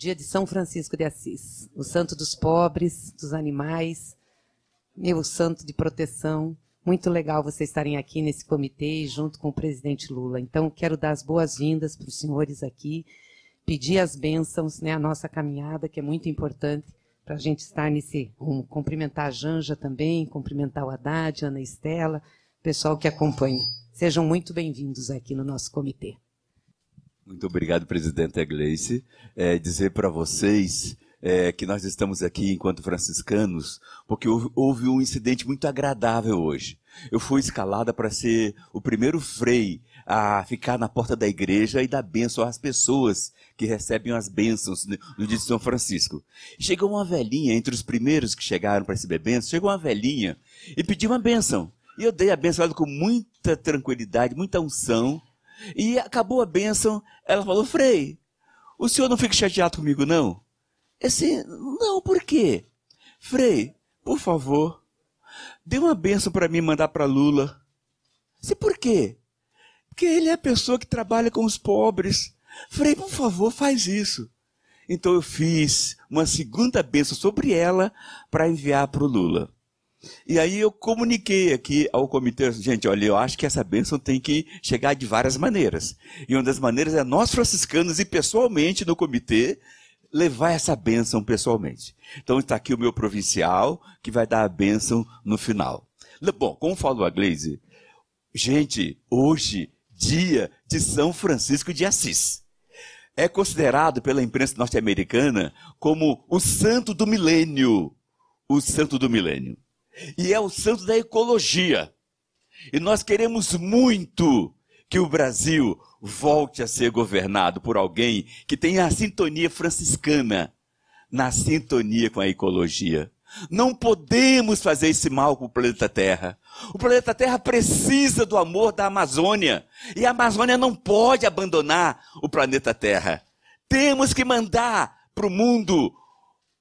dia de São Francisco de Assis, o santo dos pobres, dos animais, meu santo de proteção. Muito legal vocês estarem aqui nesse comitê junto com o presidente Lula. Então, quero dar as boas-vindas para os senhores aqui, pedir as bênçãos, né, a nossa caminhada, que é muito importante para a gente estar nesse rumo. Cumprimentar a Janja também, cumprimentar o Haddad, Ana Estela, pessoal que acompanha. Sejam muito bem-vindos aqui no nosso comitê. Muito obrigado, presidente Gleice. É, dizer para vocês é, que nós estamos aqui enquanto franciscanos, porque houve, houve, um incidente muito agradável hoje. Eu fui escalada para ser o primeiro frei a ficar na porta da igreja e dar bênção às pessoas que recebem as bênçãos no dia de São Francisco. Chegou uma velhinha, entre os primeiros que chegaram para receber bênção, chegou uma velhinha e pediu uma bênção. E eu dei a bênção com muita tranquilidade, muita unção. E acabou a bênção, ela falou, Frei, o senhor não fica chateado comigo, não? Assim, não, por quê? Frei, por favor, dê uma bênção para mim mandar para Lula. Se por quê? Porque ele é a pessoa que trabalha com os pobres. Frei, por favor, faz isso. Então eu fiz uma segunda bênção sobre ela para enviar para o Lula. E aí eu comuniquei aqui ao comitê, gente, olha, eu acho que essa bênção tem que chegar de várias maneiras. E uma das maneiras é nós franciscanos e pessoalmente no comitê levar essa bênção pessoalmente. Então está aqui o meu provincial que vai dar a bênção no final. Bom, como falou a Glaze, gente, hoje, dia de São Francisco de Assis. É considerado pela imprensa norte-americana como o santo do milênio. O santo do milênio e é o santo da ecologia. E nós queremos muito que o Brasil volte a ser governado por alguém que tenha a sintonia franciscana na sintonia com a ecologia. Não podemos fazer esse mal com o planeta Terra. O planeta Terra precisa do amor da Amazônia. E a Amazônia não pode abandonar o planeta Terra. Temos que mandar para o mundo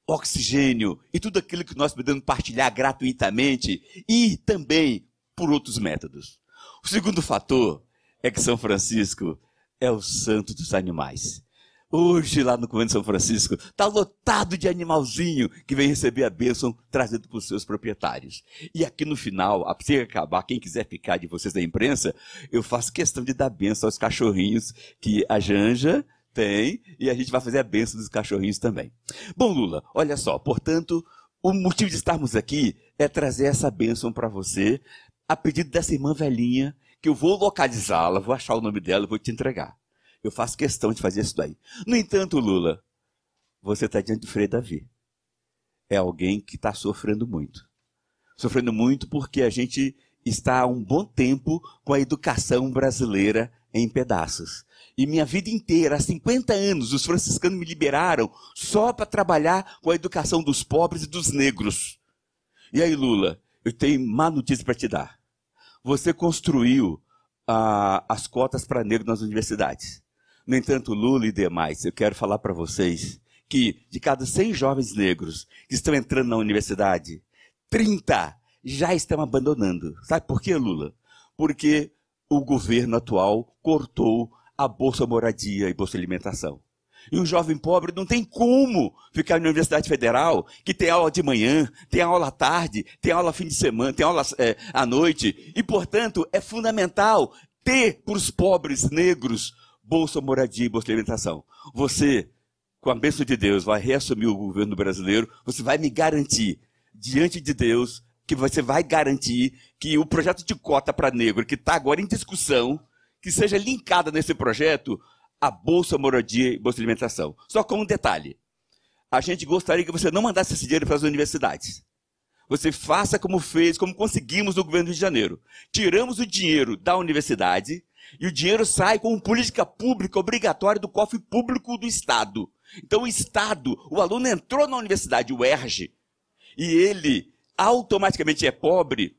oxigênio e tudo aquilo que nós podemos partilhar gratuitamente e também por outros métodos. O segundo fator é que São Francisco é o santo dos animais. Hoje, lá no convento de São Francisco, está lotado de animalzinho que vem receber a bênção trazendo para os seus proprietários. E aqui no final, que acabar, quem quiser ficar de vocês da imprensa, eu faço questão de dar bênção aos cachorrinhos que a Janja tem, e a gente vai fazer a benção dos cachorrinhos também. Bom, Lula, olha só, portanto, o motivo de estarmos aqui é trazer essa bênção para você, a pedido dessa irmã velhinha, que eu vou localizá-la, vou achar o nome dela e vou te entregar. Eu faço questão de fazer isso daí. No entanto, Lula, você está diante do Frei Davi. É alguém que está sofrendo muito. Sofrendo muito porque a gente está há um bom tempo com a educação brasileira em pedaços. E minha vida inteira, há 50 anos, os franciscanos me liberaram só para trabalhar com a educação dos pobres e dos negros. E aí, Lula, eu tenho má notícia para te dar. Você construiu ah, as cotas para negros nas universidades. No entanto, Lula e demais, eu quero falar para vocês que de cada 100 jovens negros que estão entrando na universidade, 30 já estão abandonando. Sabe por quê, Lula? Porque o governo atual cortou a Bolsa Moradia e Bolsa Alimentação. E o jovem pobre não tem como ficar na Universidade Federal, que tem aula de manhã, tem aula à tarde, tem aula fim de semana, tem aula é, à noite. E, portanto, é fundamental ter para os pobres negros Bolsa Moradia e Bolsa Alimentação. Você, com a bênção de Deus, vai reassumir o governo brasileiro, você vai me garantir, diante de Deus, que você vai garantir que o projeto de cota para negro, que está agora em discussão, que seja linkada nesse projeto a Bolsa Moradia e Bolsa Alimentação. Só com um detalhe. A gente gostaria que você não mandasse esse dinheiro para as universidades. Você faça como fez, como conseguimos no governo do Rio de Janeiro. Tiramos o dinheiro da universidade e o dinheiro sai como política pública obrigatória do cofre público do Estado. Então o Estado, o aluno entrou na universidade, o ERJ, e ele automaticamente é pobre,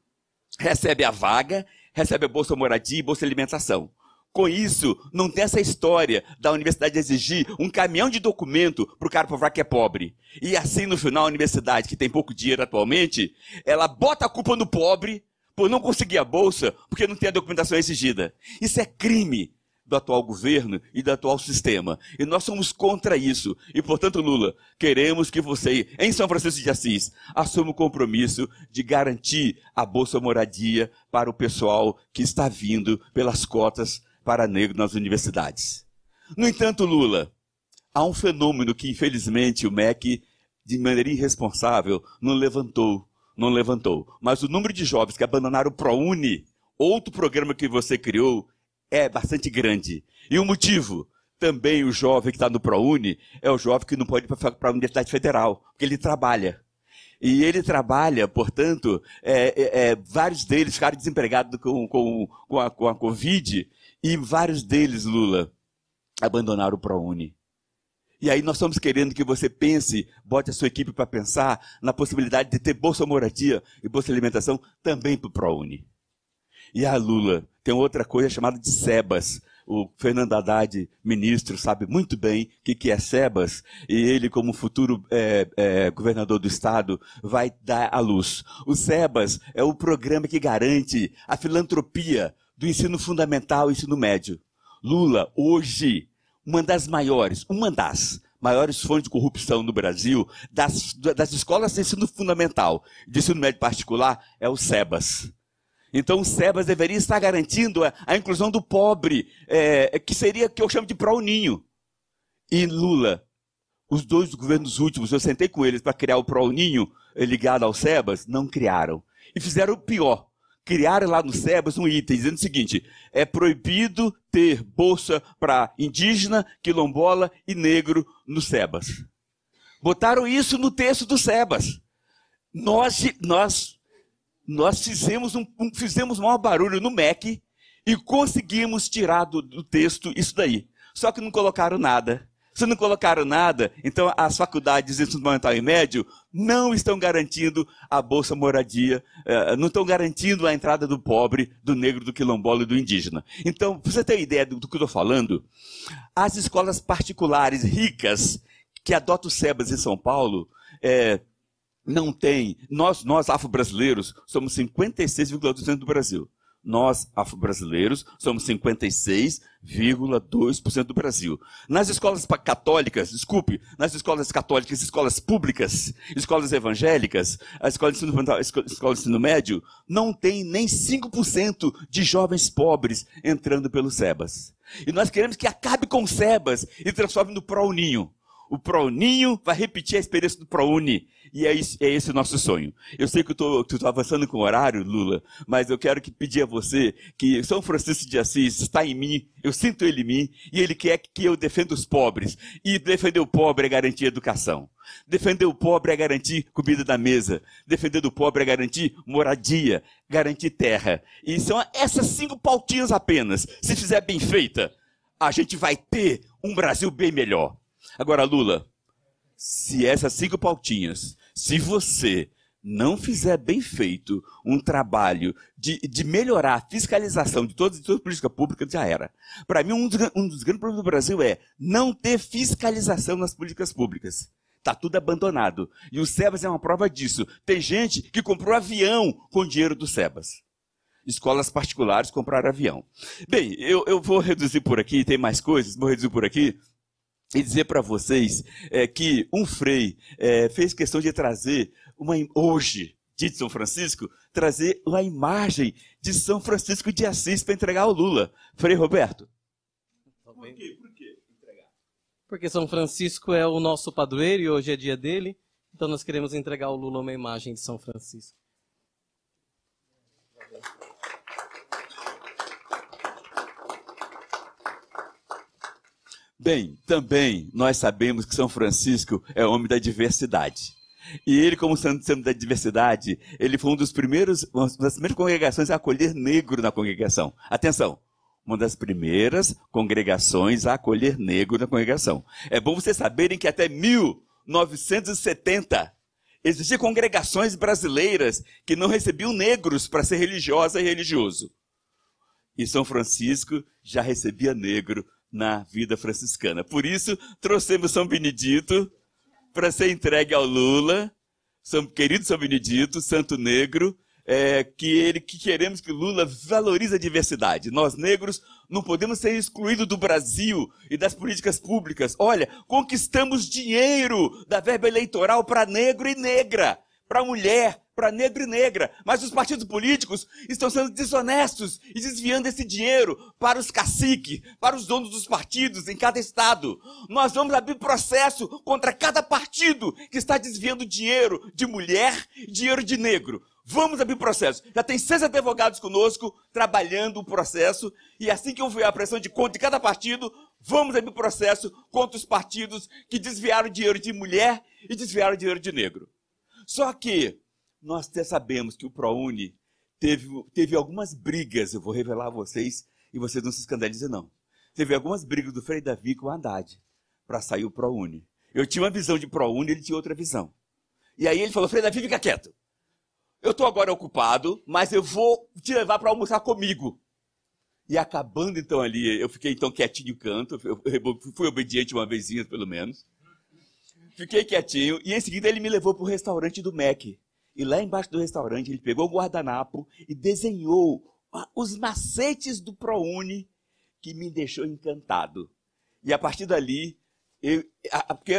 recebe a vaga recebe a Bolsa Moradia e Bolsa Alimentação. Com isso, não tem essa história da universidade exigir um caminhão de documento para o cara provar que é pobre. E assim, no final, a universidade, que tem pouco dinheiro atualmente, ela bota a culpa no pobre por não conseguir a bolsa porque não tem a documentação exigida. Isso é crime do atual governo e do atual sistema. E nós somos contra isso. E, portanto, Lula, queremos que você, em São Francisco de Assis, assuma o compromisso de garantir a Bolsa Moradia para o pessoal que está vindo pelas cotas para negro nas universidades. No entanto, Lula, há um fenômeno que, infelizmente, o MEC, de maneira irresponsável, não levantou. Não levantou. Mas o número de jovens que abandonaram o ProUni, outro programa que você criou, é bastante grande. E o motivo? Também o jovem que está no ProUni é o jovem que não pode ir para a Universidade Federal, porque ele trabalha. E ele trabalha, portanto, é, é, é, vários deles ficaram desempregados com, com, com, a, com a Covid, e vários deles, Lula, abandonaram o ProUni. E aí nós estamos querendo que você pense, bote a sua equipe para pensar na possibilidade de ter Bolsa Moradia e Bolsa Alimentação também para o ProUni. E a Lula tem outra coisa chamada de SEBAS. O Fernando Haddad, ministro, sabe muito bem o que, é SEBAS, e ele, como futuro é, é, governador do estado, vai dar à luz. O SEBAS é o programa que garante a filantropia do ensino fundamental e ensino médio. Lula, hoje, uma das maiores, uma das maiores fontes de corrupção no Brasil, das, das escolas de ensino fundamental, de ensino médio particular, é o SEBAS. Então o SEBAS deveria estar garantindo a, a inclusão do pobre, é, que seria que eu chamo de pró-ninho. E Lula, os dois governos últimos, eu sentei com eles para criar o pró-ninho eh, ligado ao SEBAS, não criaram. E fizeram o pior. Criaram lá no SEBAS um item dizendo o seguinte: é proibido ter bolsa para indígena, quilombola e negro no SEBAS. Botaram isso no texto do SEBAS. Nós, nós nós fizemos um, um fizemos maior barulho no MEC e conseguimos tirar do, do texto isso daí. Só que não colocaram nada. Se não colocaram nada, então as faculdades de ensino fundamental e médio não estão garantindo a bolsa moradia, eh, não estão garantindo a entrada do pobre, do negro, do quilombola e do indígena. Então, para você ter ideia do, do que eu estou falando, as escolas particulares ricas que adotam o SEBAS em São Paulo, é, não tem. Nós, nós afro-brasileiros, somos 56,2% do Brasil. Nós, afro-brasileiros, somos 56,2% do Brasil. Nas escolas católicas, desculpe, nas escolas católicas, escolas públicas, escolas evangélicas, as escolas de ensino, escolas de ensino médio, não tem nem 5% de jovens pobres entrando pelo SEBAS. E nós queremos que acabe com o SEBAS e transforme no ProUninho. O ProUninho vai repetir a experiência do ProUni. E é, isso, é esse o nosso sonho. Eu sei que estou avançando com o horário, Lula, mas eu quero que pedir a você que São Francisco de Assis está em mim, eu sinto ele em mim, e ele quer que eu defenda os pobres. E defender o pobre é garantir educação. Defender o pobre é garantir comida da mesa. Defender o pobre é garantir moradia, garantir terra. E são essas cinco pautinhas apenas. Se fizer bem feita, a gente vai ter um Brasil bem melhor. Agora, Lula, se essas cinco pautinhas se você não fizer bem feito um trabalho de, de melhorar a fiscalização de todas, as políticas públicas, já era. Para mim, um dos, um dos grandes problemas do Brasil é não ter fiscalização nas políticas públicas. Está tudo abandonado. E o SEBAS é uma prova disso. Tem gente que comprou avião com dinheiro do SEBAS. Escolas particulares compraram avião. Bem, eu, eu vou reduzir por aqui, tem mais coisas, vou reduzir por aqui e dizer para vocês é, que um Frei é, fez questão de trazer uma hoje de São Francisco trazer uma imagem de São Francisco de Assis para entregar ao Lula. Frei Roberto. Por quê? Por quê entregar? Porque São Francisco é o nosso padroeiro e hoje é dia dele, então nós queremos entregar ao Lula uma imagem de São Francisco. Bem, também nós sabemos que São Francisco é homem da diversidade. E ele, como sendo da diversidade, ele foi um dos primeiros, uma das primeiras congregações a acolher negro na congregação. Atenção, uma das primeiras congregações a acolher negro na congregação. É bom vocês saberem que até 1970 existiam congregações brasileiras que não recebiam negros para ser religiosa e religioso. E São Francisco já recebia negro na vida franciscana. Por isso, trouxemos São Benedito para ser entregue ao Lula, São querido São Benedito, Santo Negro, é, que ele que queremos que Lula valorize a diversidade. Nós negros não podemos ser excluídos do Brasil e das políticas públicas. Olha, conquistamos dinheiro da verba eleitoral para negro e negra, para mulher, para negro e negra. Mas os partidos políticos estão sendo desonestos e desviando esse dinheiro para os caciques, para os donos dos partidos em cada estado. Nós vamos abrir processo contra cada partido que está desviando dinheiro de mulher e dinheiro de negro. Vamos abrir processo. Já tem seis advogados conosco trabalhando o processo. E assim que houver a pressão de conta de cada partido, vamos abrir processo contra os partidos que desviaram dinheiro de mulher e desviaram dinheiro de negro. Só que nós até sabemos que o ProUni teve, teve algumas brigas, eu vou revelar a vocês, e vocês não se escandalizem, não. Teve algumas brigas do Frei Davi com o Haddad para sair o ProUni. Eu tinha uma visão de ProUni, ele tinha outra visão. E aí ele falou: Frei Davi, fica quieto. Eu estou agora ocupado, mas eu vou te levar para almoçar comigo. E acabando então ali, eu fiquei então quietinho canto, eu fui obediente uma vezinha pelo menos. Fiquei quietinho e em seguida ele me levou para o restaurante do Mac. E lá embaixo do restaurante ele pegou o guardanapo e desenhou os macetes do ProUni que me deixou encantado. E a partir dali, eu,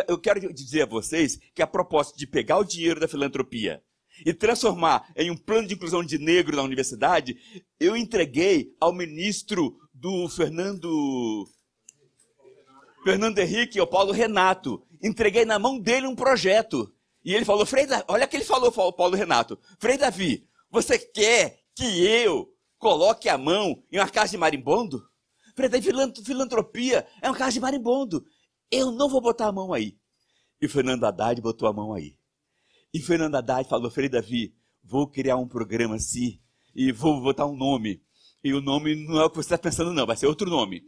eu quero dizer a vocês que a proposta de pegar o dinheiro da filantropia e transformar em um plano de inclusão de negro na universidade, eu entreguei ao ministro do Fernando Fernando Henrique, ao Paulo Renato. Entreguei na mão dele um projeto. E ele falou, Frei Davi, olha o que ele falou, Paulo Renato. Frei Davi, você quer que eu coloque a mão em uma casa de marimbondo? Frei Davi, filantropia é uma casa de marimbondo. Eu não vou botar a mão aí. E Fernando Haddad botou a mão aí. E Fernando Haddad falou, Frei Davi, vou criar um programa assim e vou botar um nome. E o nome não é o que você está pensando, não, vai ser outro nome.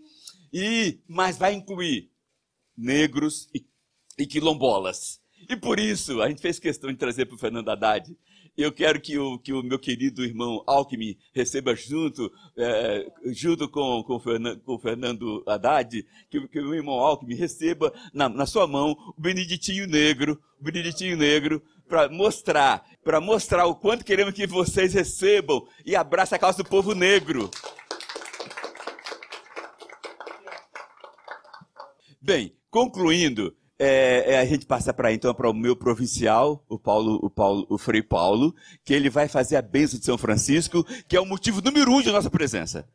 E, mas vai incluir negros e, e quilombolas. E por isso, a gente fez questão de trazer para o Fernando Haddad. Eu quero que o, que o meu querido irmão Alckmin receba junto, é, junto com, com, o Fernando, com Fernando Haddad, que, que o meu irmão Alckmin receba na, na sua mão o Beneditinho Negro, o Beneditinho Negro, para mostrar, para mostrar o quanto queremos que vocês recebam e abracem a causa do povo negro. Bem, concluindo, é, é, a gente passa para então para o meu provincial, o Paulo, o Paulo, o Frei Paulo, que ele vai fazer a bênção de São Francisco, que é o motivo número um de nossa presença.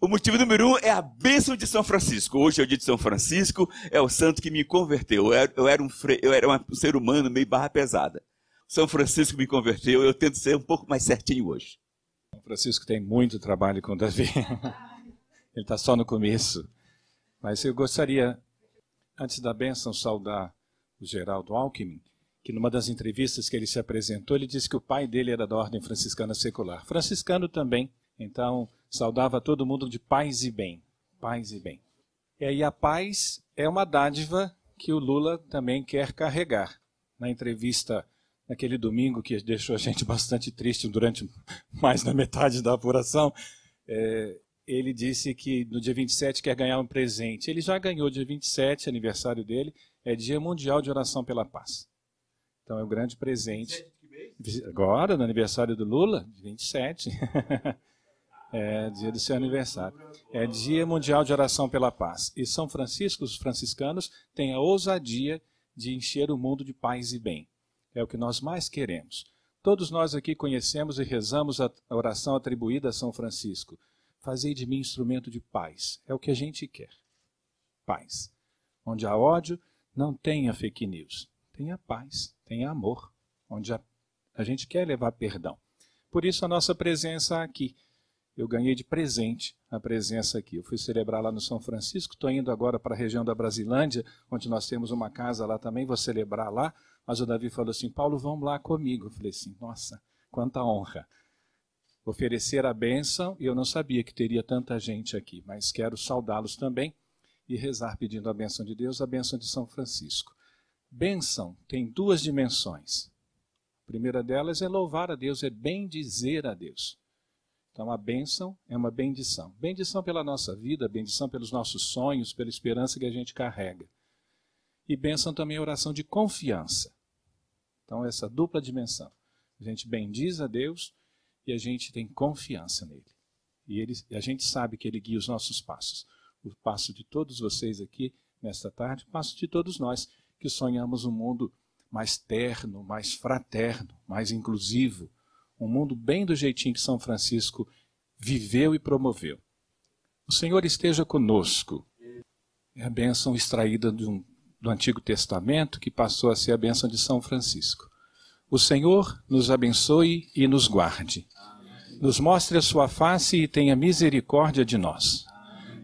O motivo número um é a bênção de São Francisco. Hoje é o dia de São Francisco, é o santo que me converteu. Eu era, eu era um, fre... eu era um ser humano meio barra pesada. São Francisco me converteu, eu tento ser um pouco mais certinho hoje. São Francisco tem muito trabalho com Davi. Ele está só no começo. Mas eu gostaria, antes da bênção, saudar o Geraldo Alckmin, que numa das entrevistas que ele se apresentou, ele disse que o pai dele era da ordem franciscana secular. Franciscano também, então saudava todo mundo de paz e bem. Paz e bem. E aí a paz é uma dádiva que o Lula também quer carregar. Na entrevista naquele domingo que deixou a gente bastante triste durante mais da metade da apuração, é, ele disse que no dia 27 quer ganhar um presente. Ele já ganhou dia 27, aniversário dele, é Dia Mundial de Oração pela Paz. Então é um grande presente. Agora, no aniversário do Lula, 27. É dia do seu aniversário. É Dia Mundial de Oração pela Paz. E São Francisco, os franciscanos, têm a ousadia de encher o mundo de paz e bem. É o que nós mais queremos. Todos nós aqui conhecemos e rezamos a oração atribuída a São Francisco. Fazei de mim instrumento de paz. É o que a gente quer. Paz. Onde há ódio, não tenha fake news. Tenha paz, tenha amor. Onde a, a gente quer levar perdão. Por isso a nossa presença aqui eu ganhei de presente a presença aqui. Eu fui celebrar lá no São Francisco, estou indo agora para a região da Brasilândia, onde nós temos uma casa lá também, vou celebrar lá. Mas o Davi falou assim: Paulo, vamos lá comigo. Eu falei assim: nossa, quanta honra. Oferecer a bênção, e eu não sabia que teria tanta gente aqui, mas quero saudá-los também e rezar pedindo a bênção de Deus, a bênção de São Francisco. Bênção tem duas dimensões. A primeira delas é louvar a Deus, é bem dizer a Deus. Então a bênção é uma bendição. Bendição pela nossa vida, bendição pelos nossos sonhos, pela esperança que a gente carrega. E bênção também é oração de confiança. Então essa dupla dimensão. A gente bendiz a Deus e a gente tem confiança nele. E ele, a gente sabe que ele guia os nossos passos. O passo de todos vocês aqui nesta tarde, o passo de todos nós que sonhamos um mundo mais terno, mais fraterno, mais inclusivo, um mundo bem do jeitinho que São Francisco viveu e promoveu. O Senhor esteja conosco. É a bênção extraída um, do Antigo Testamento que passou a ser a bênção de São Francisco. O Senhor nos abençoe e nos guarde. Nos mostre a sua face e tenha misericórdia de nós.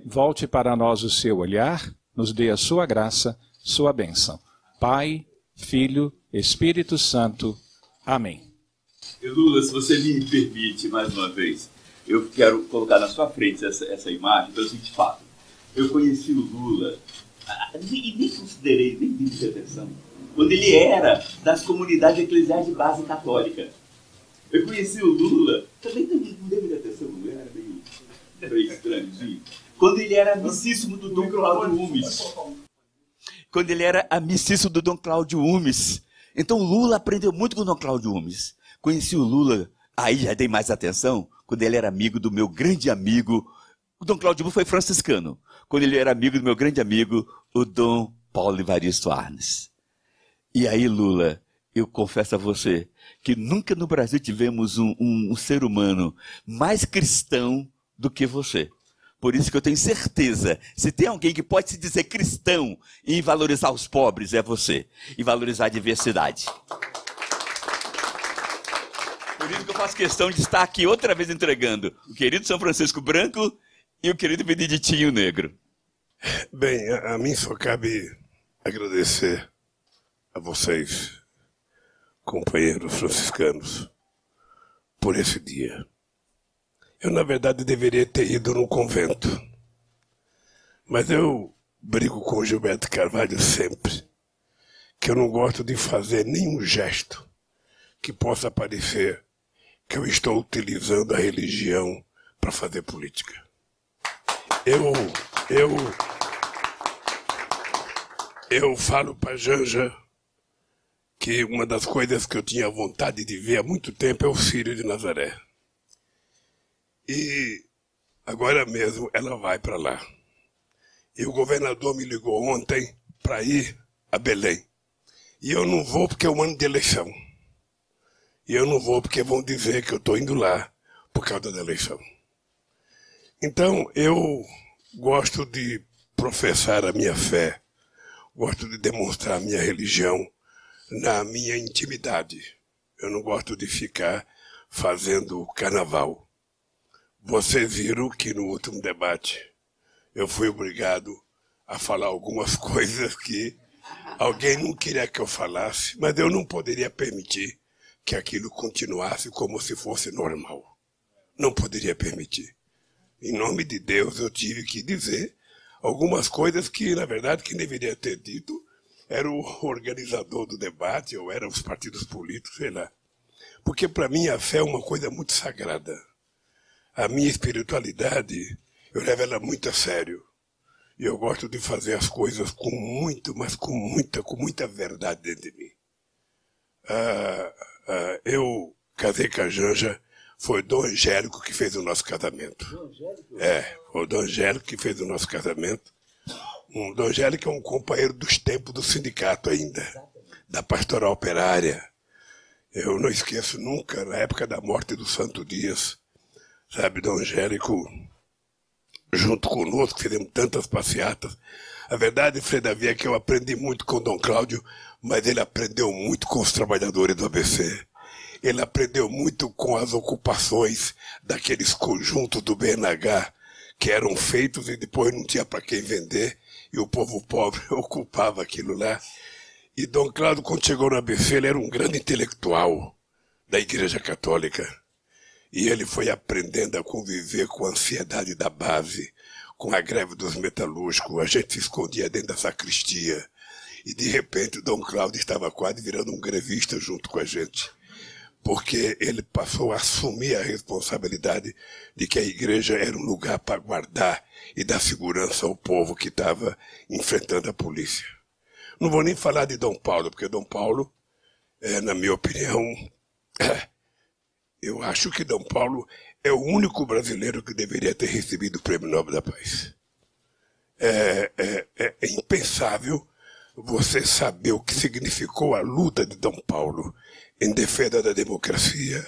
Volte para nós o seu olhar, nos dê a sua graça, sua bênção. Pai, Filho, Espírito Santo. Amém. Lula, se você me permite mais uma vez, eu quero colocar na sua frente essa, essa imagem pelo seguinte fato. Eu conheci o Lula e nem considerei, nem dei atenção, quando ele era das comunidades eclesiais de base católica. Eu conheci o Lula, também não dei muita atenção, não era meio, meio estranhozinho, quando ele era amicíssimo do Dom Cláudio Umes. Quando ele era amicíssimo do Dom Cláudio Umes. Então o Lula aprendeu muito com o Dom Cláudio Umes. Conheci o Lula, aí já dei mais atenção, quando ele era amigo do meu grande amigo, o Dom Cláudio Umes foi franciscano quando ele era amigo do meu grande amigo, o Dom Paulo Evaristo Arnes. E aí, Lula, eu confesso a você que nunca no Brasil tivemos um, um, um ser humano mais cristão do que você. Por isso que eu tenho certeza, se tem alguém que pode se dizer cristão e valorizar os pobres, é você. E valorizar a diversidade. Por isso que eu faço questão de estar aqui outra vez entregando o querido São Francisco Branco e o querido Beneditinho Negro. Bem, a, a mim só cabe agradecer a vocês, companheiros franciscanos, por esse dia. Eu, na verdade, deveria ter ido no convento. Mas eu brigo com o Gilberto Carvalho sempre, que eu não gosto de fazer nenhum gesto que possa parecer que eu estou utilizando a religião para fazer política. Eu, eu, eu falo para Janja que uma das coisas que eu tinha vontade de ver há muito tempo é o Filho de Nazaré. E agora mesmo ela vai para lá. E o governador me ligou ontem para ir a Belém. E eu não vou porque é um ano de eleição. E eu não vou porque vão dizer que eu estou indo lá por causa da eleição. Então, eu gosto de professar a minha fé, gosto de demonstrar a minha religião na minha intimidade. Eu não gosto de ficar fazendo carnaval. Vocês viram que no último debate eu fui obrigado a falar algumas coisas que alguém não queria que eu falasse, mas eu não poderia permitir que aquilo continuasse como se fosse normal. Não poderia permitir em nome de Deus, eu tive que dizer algumas coisas que, na verdade, quem deveria ter dito era o organizador do debate, ou eram os partidos políticos, sei lá. Porque para mim a fé é uma coisa muito sagrada. A minha espiritualidade, eu levo ela muito a sério. E eu gosto de fazer as coisas com muito, mas com muita, com muita verdade dentro de mim. Ah, ah, eu casei com a Janja foi o Dom Angélico que fez o nosso casamento. É, foi o Dom Angélico que fez o nosso casamento. O Dom Angélico é um companheiro dos tempos do sindicato ainda, da pastoral operária. Eu não esqueço nunca, na época da morte do Santo Dias, sabe, Dom Angélico, junto conosco, fizemos tantas passeatas. A verdade, Davi, é que eu aprendi muito com Dom Cláudio, mas ele aprendeu muito com os trabalhadores do ABC. Ele aprendeu muito com as ocupações daqueles conjuntos do BNH que eram feitos e depois não tinha para quem vender e o povo pobre ocupava aquilo lá. E Dom Cláudio, quando chegou na ABC, ele era um grande intelectual da Igreja Católica. E ele foi aprendendo a conviver com a ansiedade da base, com a greve dos metalúrgicos. A gente se escondia dentro da sacristia. E de repente, Dom Cláudio estava quase virando um grevista junto com a gente porque ele passou a assumir a responsabilidade de que a igreja era um lugar para guardar e dar segurança ao povo que estava enfrentando a polícia. Não vou nem falar de Dom Paulo, porque Dom Paulo, é, na minha opinião, é, eu acho que Dom Paulo é o único brasileiro que deveria ter recebido o Prêmio Nobel da Paz. É, é, é, é impensável você saber o que significou a luta de Dom Paulo em defesa da democracia,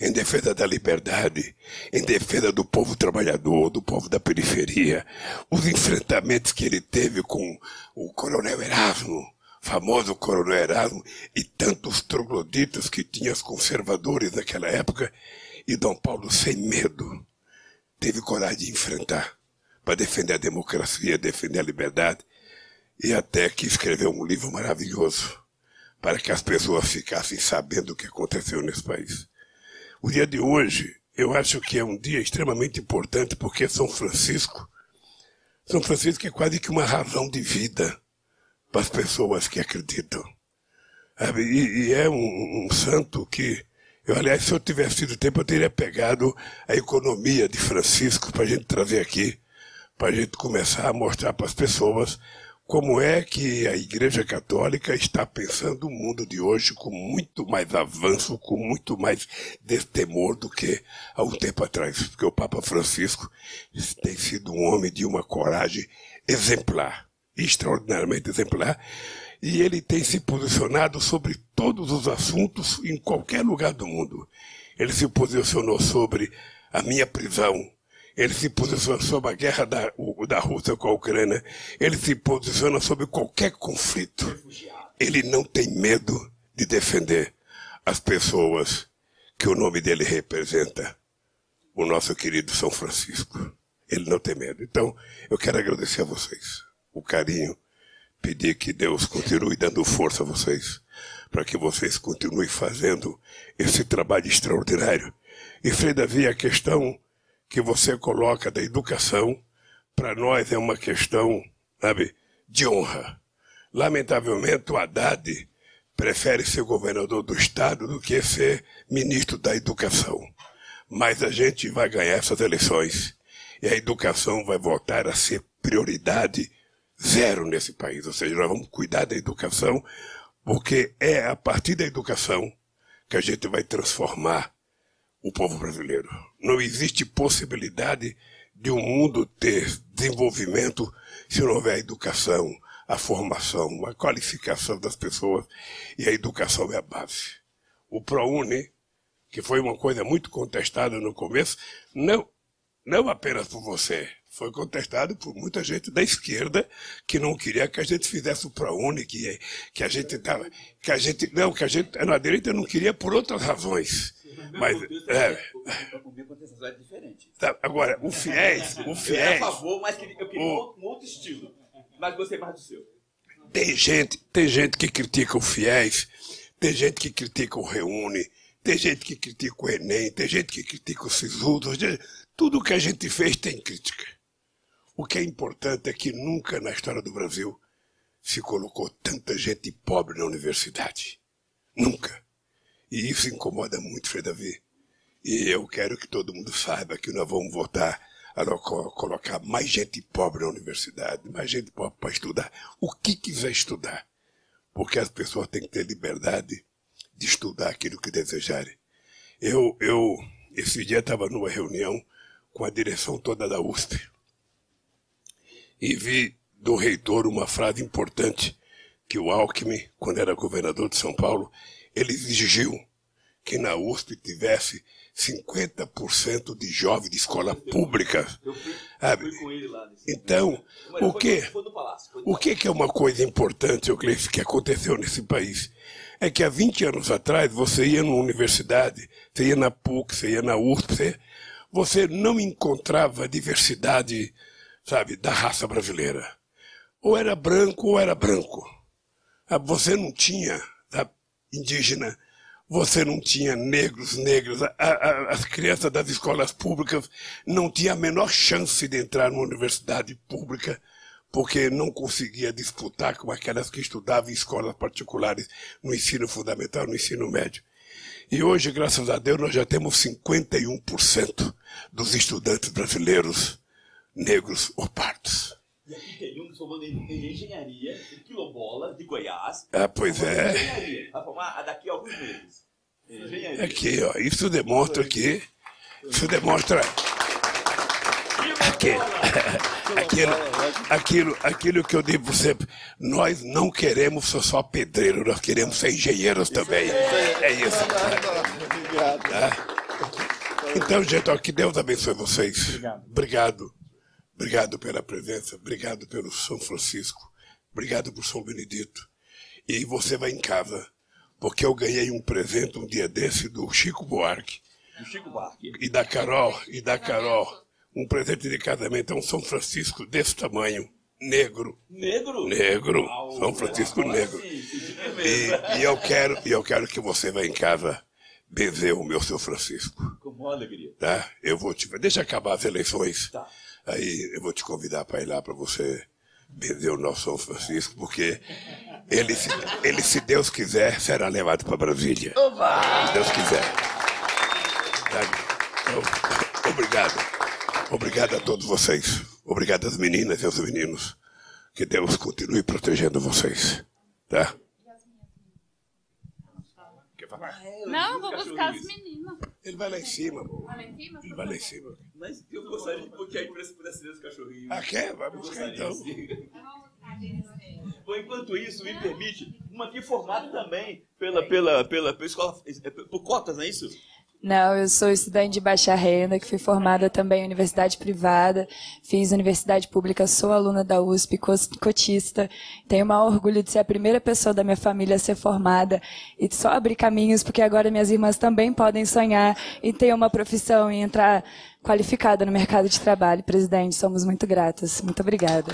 em defesa da liberdade, em defesa do povo trabalhador, do povo da periferia, os enfrentamentos que ele teve com o coronel Erasmo, famoso coronel Erasmo, e tantos trogloditas que tinha os conservadores naquela época, e Dom Paulo, sem medo, teve coragem de enfrentar para defender a democracia, defender a liberdade, e até que escreveu um livro maravilhoso para que as pessoas ficassem sabendo o que aconteceu nesse país. O dia de hoje, eu acho que é um dia extremamente importante porque São Francisco, São Francisco é quase que uma razão de vida para as pessoas que acreditam. E, e é um, um, santo que, eu, aliás, se eu tivesse tido tempo, eu teria pegado a economia de Francisco para a gente trazer aqui, para a gente começar a mostrar para as pessoas como é que a Igreja Católica está pensando o mundo de hoje com muito mais avanço, com muito mais destemor do que há um tempo atrás. Porque o Papa Francisco tem sido um homem de uma coragem exemplar, extraordinariamente exemplar, e ele tem se posicionado sobre todos os assuntos em qualquer lugar do mundo. Ele se posicionou sobre a minha prisão, ele se posiciona sobre a guerra da, da Rússia com a Ucrânia. Ele se posiciona sobre qualquer conflito. Ele não tem medo de defender as pessoas que o nome dele representa. O nosso querido São Francisco. Ele não tem medo. Então, eu quero agradecer a vocês o carinho, pedir que Deus continue dando força a vocês, para que vocês continuem fazendo esse trabalho extraordinário. E, Frei Davi, a questão que você coloca da educação, para nós é uma questão, sabe, de honra. Lamentavelmente, o Haddad prefere ser governador do Estado do que ser ministro da Educação. Mas a gente vai ganhar essas eleições e a educação vai voltar a ser prioridade zero nesse país. Ou seja, nós vamos cuidar da educação, porque é a partir da educação que a gente vai transformar o povo brasileiro. Não existe possibilidade de um mundo ter desenvolvimento se não houver a educação, a formação, a qualificação das pessoas e a educação é a base. O ProUni, que foi uma coisa muito contestada no começo, não, não apenas por você, foi contestado por muita gente da esquerda que não queria que a gente fizesse o ProUni, que, que a gente tava, que a gente não, que a gente na direita não queria por outras razões. Mas, é, é diferente. Tá, agora, o FIES, o FIES... Eu a favor, mas eu queria o, um outro estilo. Mas gostei mais do seu. Tem gente, tem gente que critica o FIES, tem gente que critica o Reúne, tem gente que critica o Enem, tem gente que critica o SISUDO. Tudo que a gente fez tem crítica. O que é importante é que nunca na história do Brasil se colocou tanta gente pobre na universidade. Nunca. E isso incomoda muito, Frei Davi. E eu quero que todo mundo saiba que nós vamos votar a colocar mais gente pobre na universidade, mais gente pobre para estudar, o que quiser estudar. Porque as pessoas têm que ter liberdade de estudar aquilo que desejarem. Eu, eu esse dia estava numa reunião com a direção toda da USP e vi do reitor uma frase importante que o Alckmin, quando era governador de São Paulo, ele exigiu que na USP tivesse 50% de jovens de escola pública. Então, o que, o que é uma coisa importante, Euclides, que aconteceu nesse país? É que há 20 anos atrás, você ia numa universidade, você ia na PUC, você ia na USP, você, você não encontrava diversidade, sabe, da raça brasileira. Ou era branco ou era branco. Ah, você não tinha indígena, você não tinha negros, negras, as crianças das escolas públicas não tinham a menor chance de entrar numa universidade pública porque não conseguia disputar com aquelas que estudavam em escolas particulares no ensino fundamental, no ensino médio. E hoje, graças a Deus, nós já temos 51% dos estudantes brasileiros negros ou pardos. E aqui tem um formando em engenharia, em quilombola, de Goiás. Ah, pois é. Vai formar daqui a alguns meses. Aqui, ó. Isso demonstra que. Isso demonstra. Aqui, aquilo, aquilo, aquilo que eu digo sempre, nós não queremos ser só pedreiro, nós queremos ser engenheiros também. É isso. Tá? Então, gente, ó, que Deus abençoe vocês. Obrigado. Obrigado pela presença, obrigado pelo São Francisco, obrigado por São Benedito. E você vai em casa, porque eu ganhei um presente um dia desse do Chico Buarque. Do Chico Buarque. E da Carol, e da Carol. Um presente de casamento é um São Francisco desse tamanho, negro. Negro? Negro. São Francisco negro. E, e eu quero, e eu quero que você vá em casa benzer o meu São Francisco. Com maior alegria. Tá? Eu vou te. Deixa acabar as eleições. Tá. Aí eu vou te convidar para ir lá para você benzer o nosso São Francisco, porque ele, se, ele, se Deus quiser, será levado para Brasília. Oba! Se Deus quiser. Tá? Então, obrigado. Obrigado a todos vocês. Obrigado às meninas e aos meninos. Que Deus continue protegendo vocês. Tá? Quer falar? Não, vou buscar as meninas. Ele vai lá em cima, amor. Vai lá em cima? Ele vai lá em cima. Mas eu gostaria de que aí pudesse pudesse ver os cachorrinhos. Ah, quer? Vai buscar Gostaria, então. Bom, enquanto isso, me permite, uma aqui formada também pela, pela, pela, pela escola, é, por cotas, não é isso? Não, eu sou estudante de baixa renda, que fui formada também em universidade privada, fiz universidade pública, sou aluna da USP, cotista. Tenho o maior orgulho de ser a primeira pessoa da minha família a ser formada e só abrir caminhos, porque agora minhas irmãs também podem sonhar em ter uma profissão e entrar qualificada no mercado de trabalho. Presidente, somos muito gratas. Muito obrigada.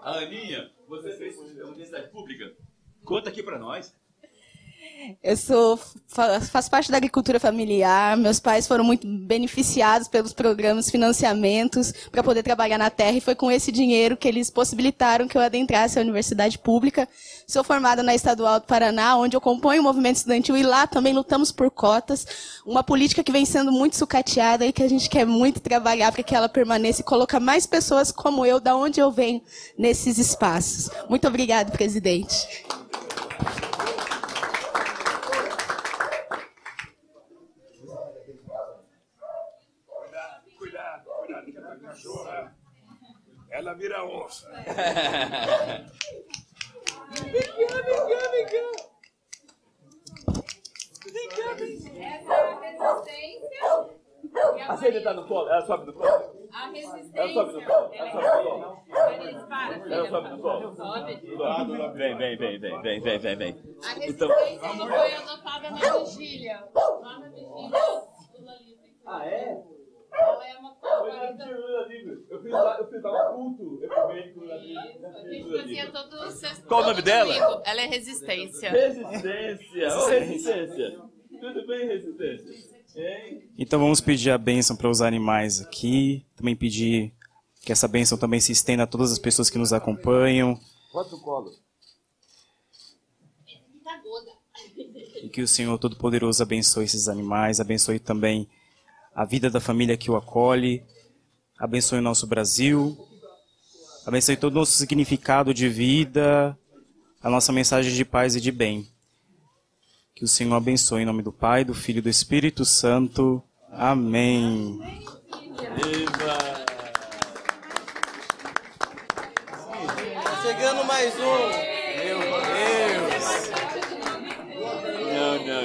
A Aninha, você fez universidade pública? Conta aqui pra nós. Eu sou, fa- faço parte da agricultura familiar. Meus pais foram muito beneficiados pelos programas, financiamentos para poder trabalhar na terra e foi com esse dinheiro que eles possibilitaram que eu adentrasse a universidade pública. Sou formada na Estadual do Paraná, onde eu componho o movimento estudantil e lá também lutamos por cotas, uma política que vem sendo muito sucateada e que a gente quer muito trabalhar para que ela permaneça e colocar mais pessoas como eu, da onde eu venho, nesses espaços. Muito obrigada, presidente. Ela vira onça. Vem cá, vem cá, vem cá. Vem cá, vem. Essa é a resistência. A Celia tá no colo, ela sobe do colo. A resistência. Ela sobe do colo. Ela sobe do colo. Ela sobe do colo. Vem, vem, vem, vem, vem, vem, vem, vem. A então- resistência então... foi adotada na vigília. Lá na vigília. Ah, é? Ela é uma. Eu fiz lá, eu fiz lá um culto ecumênico na A gente Lula fazia Livre. todo o sexto- Qual o nome dela? Ela é resistência. Resistência, ô resistência. Tudo bem, resistência? Hein? Então vamos pedir a bênção para os animais aqui. Também pedir que essa bênção também se estenda a todas as pessoas que nos acompanham. Bota colo. E que o Senhor Todo-Poderoso abençoe esses animais, abençoe também a vida da família que o acolhe, abençoe o nosso Brasil, abençoe todo o nosso significado de vida, a nossa mensagem de paz e de bem. Que o Senhor abençoe em nome do Pai, do Filho e do Espírito Santo. Amém. Viva! Chegando mais um.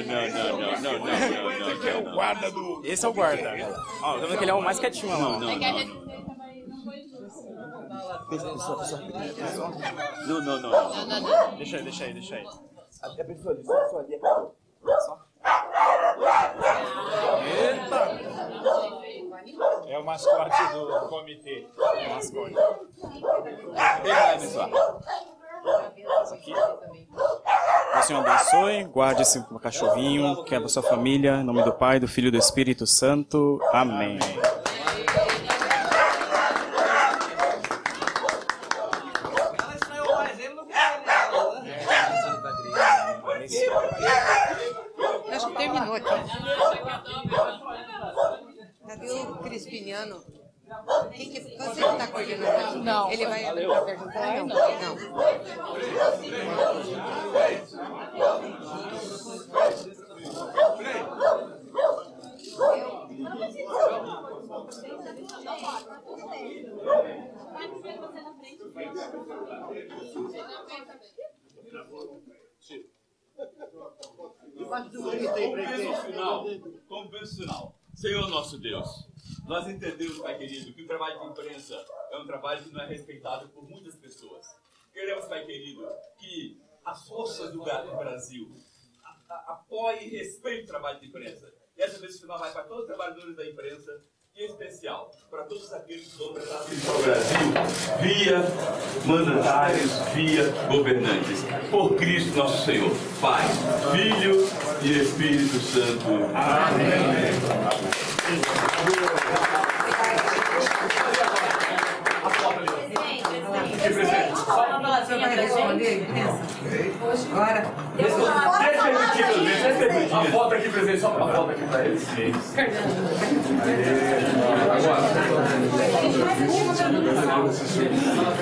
não, não, não, não, não, não. Esse é o guarda do. Esse é o guarda. Tá vendo que ele é o mais quietinho lá. Não, não, não. Não, não, não. Deixa aí, deixa aí, deixa aí. A pessoa ali, a pessoa ali. Eita! É o mascote do comitê. É o mascote. Tem lá, pessoal. Isso aqui. Senhor abençoe, guarde esse cachorrinho, que é da sua família, em nome do Pai, do Filho e do Espírito Santo. Amém. Acho que terminou aqui. Cadê o Crispiniano? Quem que, você que está coordenando aqui? Não. Ele vai perguntar? Não. não. Convencional. Senhor nosso Deus, nós entendemos, Pai querido, que o trabalho de imprensa é um trabalho que não é respeitado por muitas pessoas. Queremos, Pai querido, que as forças do Brasil apoiem e respeitem o trabalho de imprensa. E essa vez final vai para todos os trabalhadores da imprensa em especial para todos aqueles que vão prestar serviço ao Brasil via mandatários, via governantes. Por Cristo nosso Senhor, Pai, Filho e Espírito Santo. Amém. Só uma palavrinha pra Agora. Deixa eu pedir, A foto aqui, presidente, só a foto aqui pra eles. Agora.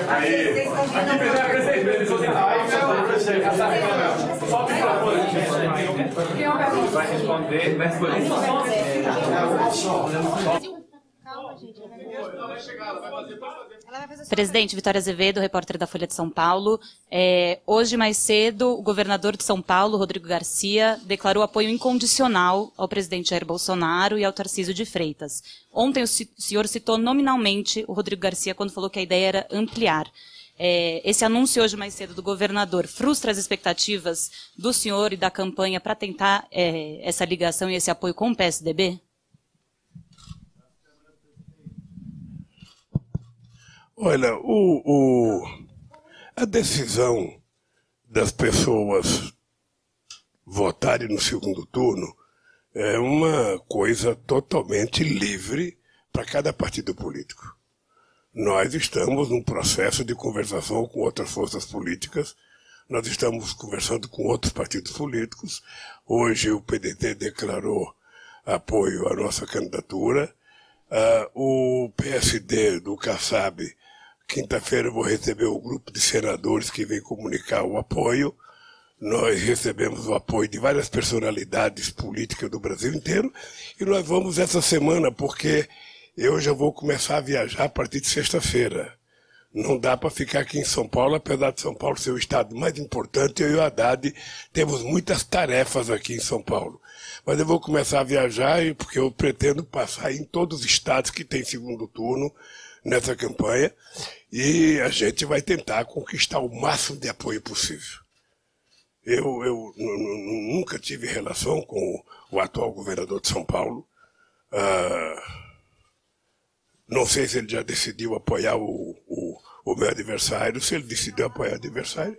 Aí. Aqui, presidente, presidente, presidente. Só o microfone. Vai responder, vai responder. Presidente Vitória Azevedo, repórter da Folha de São Paulo. É, hoje, mais cedo, o governador de São Paulo, Rodrigo Garcia, declarou apoio incondicional ao presidente Jair Bolsonaro e ao Tarcísio de Freitas. Ontem, o senhor citou nominalmente o Rodrigo Garcia quando falou que a ideia era ampliar. É, esse anúncio hoje mais cedo do governador frustra as expectativas do senhor e da campanha para tentar é, essa ligação e esse apoio com o PSDB? Olha, o, o, a decisão das pessoas votarem no segundo turno é uma coisa totalmente livre para cada partido político. Nós estamos num processo de conversação com outras forças políticas, nós estamos conversando com outros partidos políticos. Hoje o PDT declarou apoio à nossa candidatura. Uh, o PSD do Kassab Quinta-feira eu vou receber o grupo de senadores que vem comunicar o apoio. Nós recebemos o apoio de várias personalidades políticas do Brasil inteiro e nós vamos essa semana porque eu já vou começar a viajar a partir de sexta-feira. Não dá para ficar aqui em São Paulo, apesar de São Paulo ser o estado mais importante, eu e o Haddad temos muitas tarefas aqui em São Paulo. Mas eu vou começar a viajar porque eu pretendo passar em todos os estados que tem segundo turno nessa campanha e a gente vai tentar conquistar o máximo de apoio possível. Eu, eu nunca tive relação com o atual governador de São Paulo. Ah, não sei se ele já decidiu apoiar o, o, o meu adversário, se ele decidiu apoiar o adversário.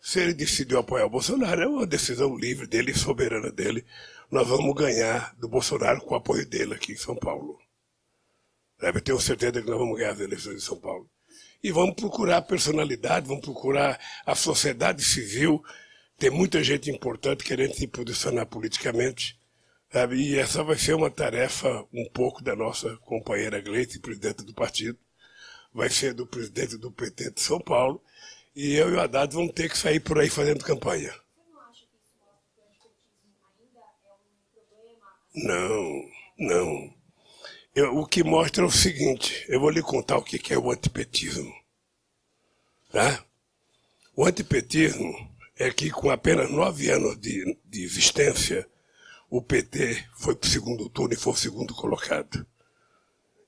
Se ele decidiu apoiar o Bolsonaro, é uma decisão livre dele, soberana dele. Nós vamos ganhar do Bolsonaro com o apoio dele aqui em São Paulo. Eu tenho certeza que nós vamos ganhar as eleições de São Paulo. E vamos procurar personalidade, vamos procurar a sociedade civil. Tem muita gente importante querendo se posicionar politicamente. Sabe? E essa vai ser uma tarefa um pouco da nossa companheira Gleice, presidente do partido. Vai ser do presidente do PT de São Paulo. E eu e o Haddad vamos ter que sair por aí fazendo campanha. Não, não. Eu, o que mostra é o seguinte: eu vou lhe contar o que é o antipetismo. Tá? O antipetismo é que, com apenas nove anos de, de existência, o PT foi para o segundo turno e foi o segundo colocado.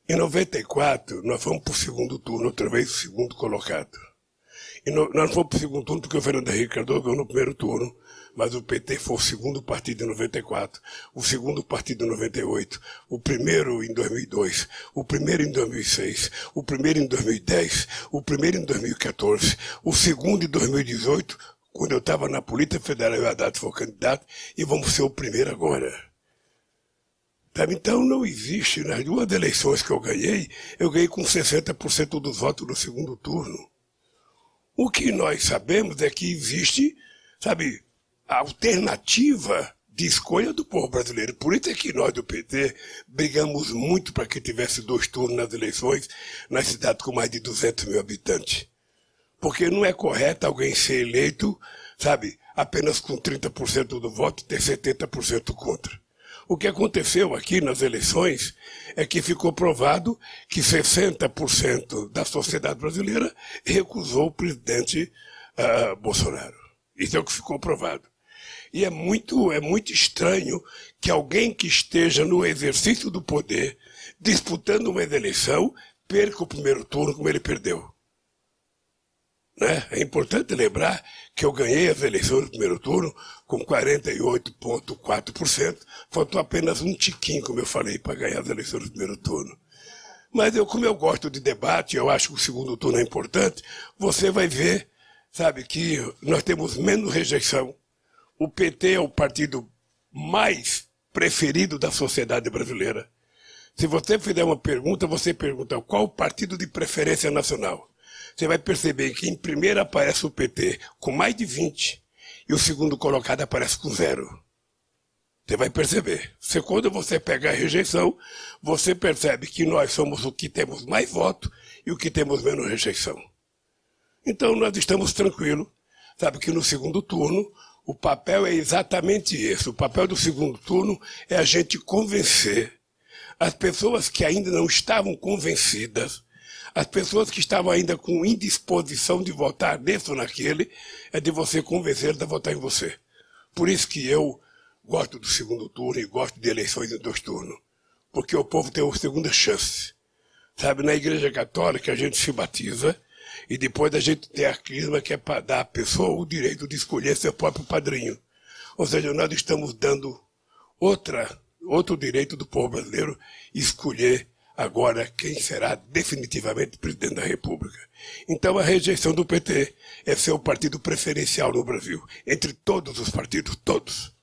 Em 94, nós fomos para o segundo turno, outra vez o segundo colocado. E no, nós fomos para o segundo turno porque o Fernando Henrique Cardoso ganhou no primeiro turno mas o PT foi o segundo partido em 94, o segundo partido em 98, o primeiro em 2002, o primeiro em 2006, o primeiro em 2010, o primeiro em 2014, o segundo em 2018, quando eu estava na Polícia Federal o Haddad foi candidato, e vamos ser o primeiro agora. Então não existe, nas duas eleições que eu ganhei, eu ganhei com 60% dos votos no segundo turno. O que nós sabemos é que existe, sabe, alternativa de escolha do povo brasileiro. Por isso é que nós do PT brigamos muito para que tivesse dois turnos nas eleições nas cidades com mais de 200 mil habitantes. Porque não é correto alguém ser eleito, sabe, apenas com 30% do voto e ter 70% contra. O que aconteceu aqui nas eleições é que ficou provado que 60% da sociedade brasileira recusou o presidente uh, Bolsonaro. Isso é o que ficou provado. E é muito, é muito estranho que alguém que esteja no exercício do poder, disputando uma eleição, perca o primeiro turno como ele perdeu. Né? É importante lembrar que eu ganhei as eleições no primeiro turno com 48,4%. Faltou apenas um tiquinho, como eu falei, para ganhar as eleições no primeiro turno. Mas eu, como eu gosto de debate, eu acho que o segundo turno é importante, você vai ver, sabe, que nós temos menos rejeição. O PT é o partido mais preferido da sociedade brasileira. Se você fizer uma pergunta, você pergunta qual o partido de preferência nacional você vai perceber que em primeiro aparece o PT com mais de 20 e o segundo colocado aparece com zero. Você vai perceber. Você, quando você pega a rejeição, você percebe que nós somos o que temos mais voto e o que temos menos rejeição. Então nós estamos tranquilos. Sabe que no segundo turno o papel é exatamente esse. O papel do segundo turno é a gente convencer as pessoas que ainda não estavam convencidas as pessoas que estavam ainda com indisposição de votar nesse ou naquele, é de você convencer a votar em você. Por isso que eu gosto do segundo turno e gosto de eleições em dois turnos. Porque o povo tem uma segunda chance. Sabe, na igreja católica a gente se batiza e depois a gente tem a crisma que é para dar à pessoa o direito de escolher seu próprio padrinho. Ou seja, nós estamos dando outra, outro direito do povo brasileiro escolher agora quem será definitivamente presidente da República. Então a rejeição do PT é seu partido preferencial no Brasil, entre todos os partidos, todos.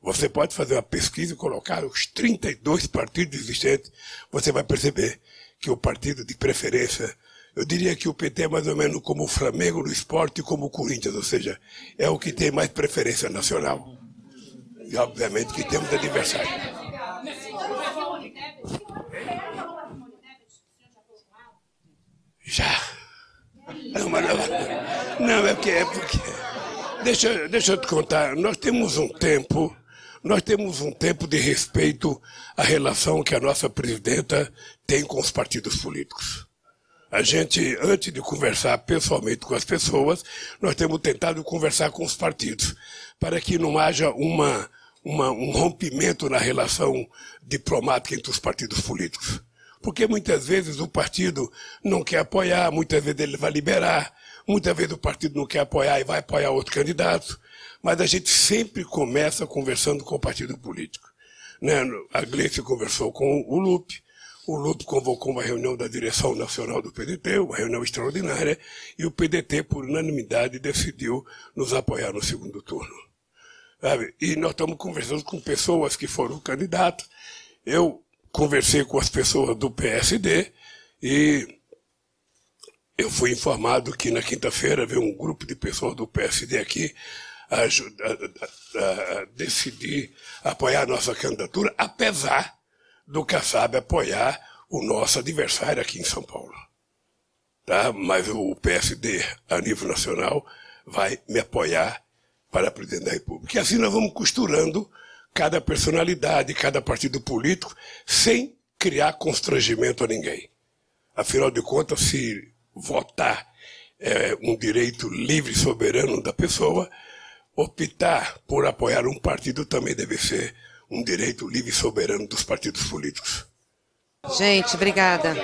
Você pode fazer uma pesquisa e colocar os 32 partidos existentes, você vai perceber que o partido de preferência, eu diria que o PT é mais ou menos como o Flamengo no esporte e como o Corinthians, ou seja, é o que tem mais preferência nacional. E obviamente que temos adversários. Já. Não, mas não, não é porque é porque. Deixa, deixa eu te contar, nós temos um tempo, nós temos um tempo de respeito à relação que a nossa presidenta tem com os partidos políticos. A gente, antes de conversar pessoalmente com as pessoas, nós temos tentado conversar com os partidos, para que não haja uma, uma, um rompimento na relação diplomática entre os partidos políticos porque muitas vezes o partido não quer apoiar, muitas vezes ele vai liberar, muitas vezes o partido não quer apoiar e vai apoiar outro candidato, mas a gente sempre começa conversando com o partido político. Né? A Gleice conversou com o Lupe, o Lupe convocou uma reunião da direção nacional do PDT, uma reunião extraordinária, e o PDT, por unanimidade, decidiu nos apoiar no segundo turno. Sabe? E nós estamos conversando com pessoas que foram candidatos. Eu conversei com as pessoas do PSD e eu fui informado que na quinta-feira veio um grupo de pessoas do PSD aqui a, a, a, decidir apoiar a nossa candidatura, apesar do Kassab apoiar o nosso adversário aqui em São Paulo. Tá? Mas o PSD, a nível nacional, vai me apoiar para presidente da República. E assim nós vamos costurando cada personalidade, cada partido político, sem criar constrangimento a ninguém. Afinal de contas, se votar é um direito livre e soberano da pessoa, optar por apoiar um partido também deve ser um direito livre e soberano dos partidos políticos. Gente, obrigada.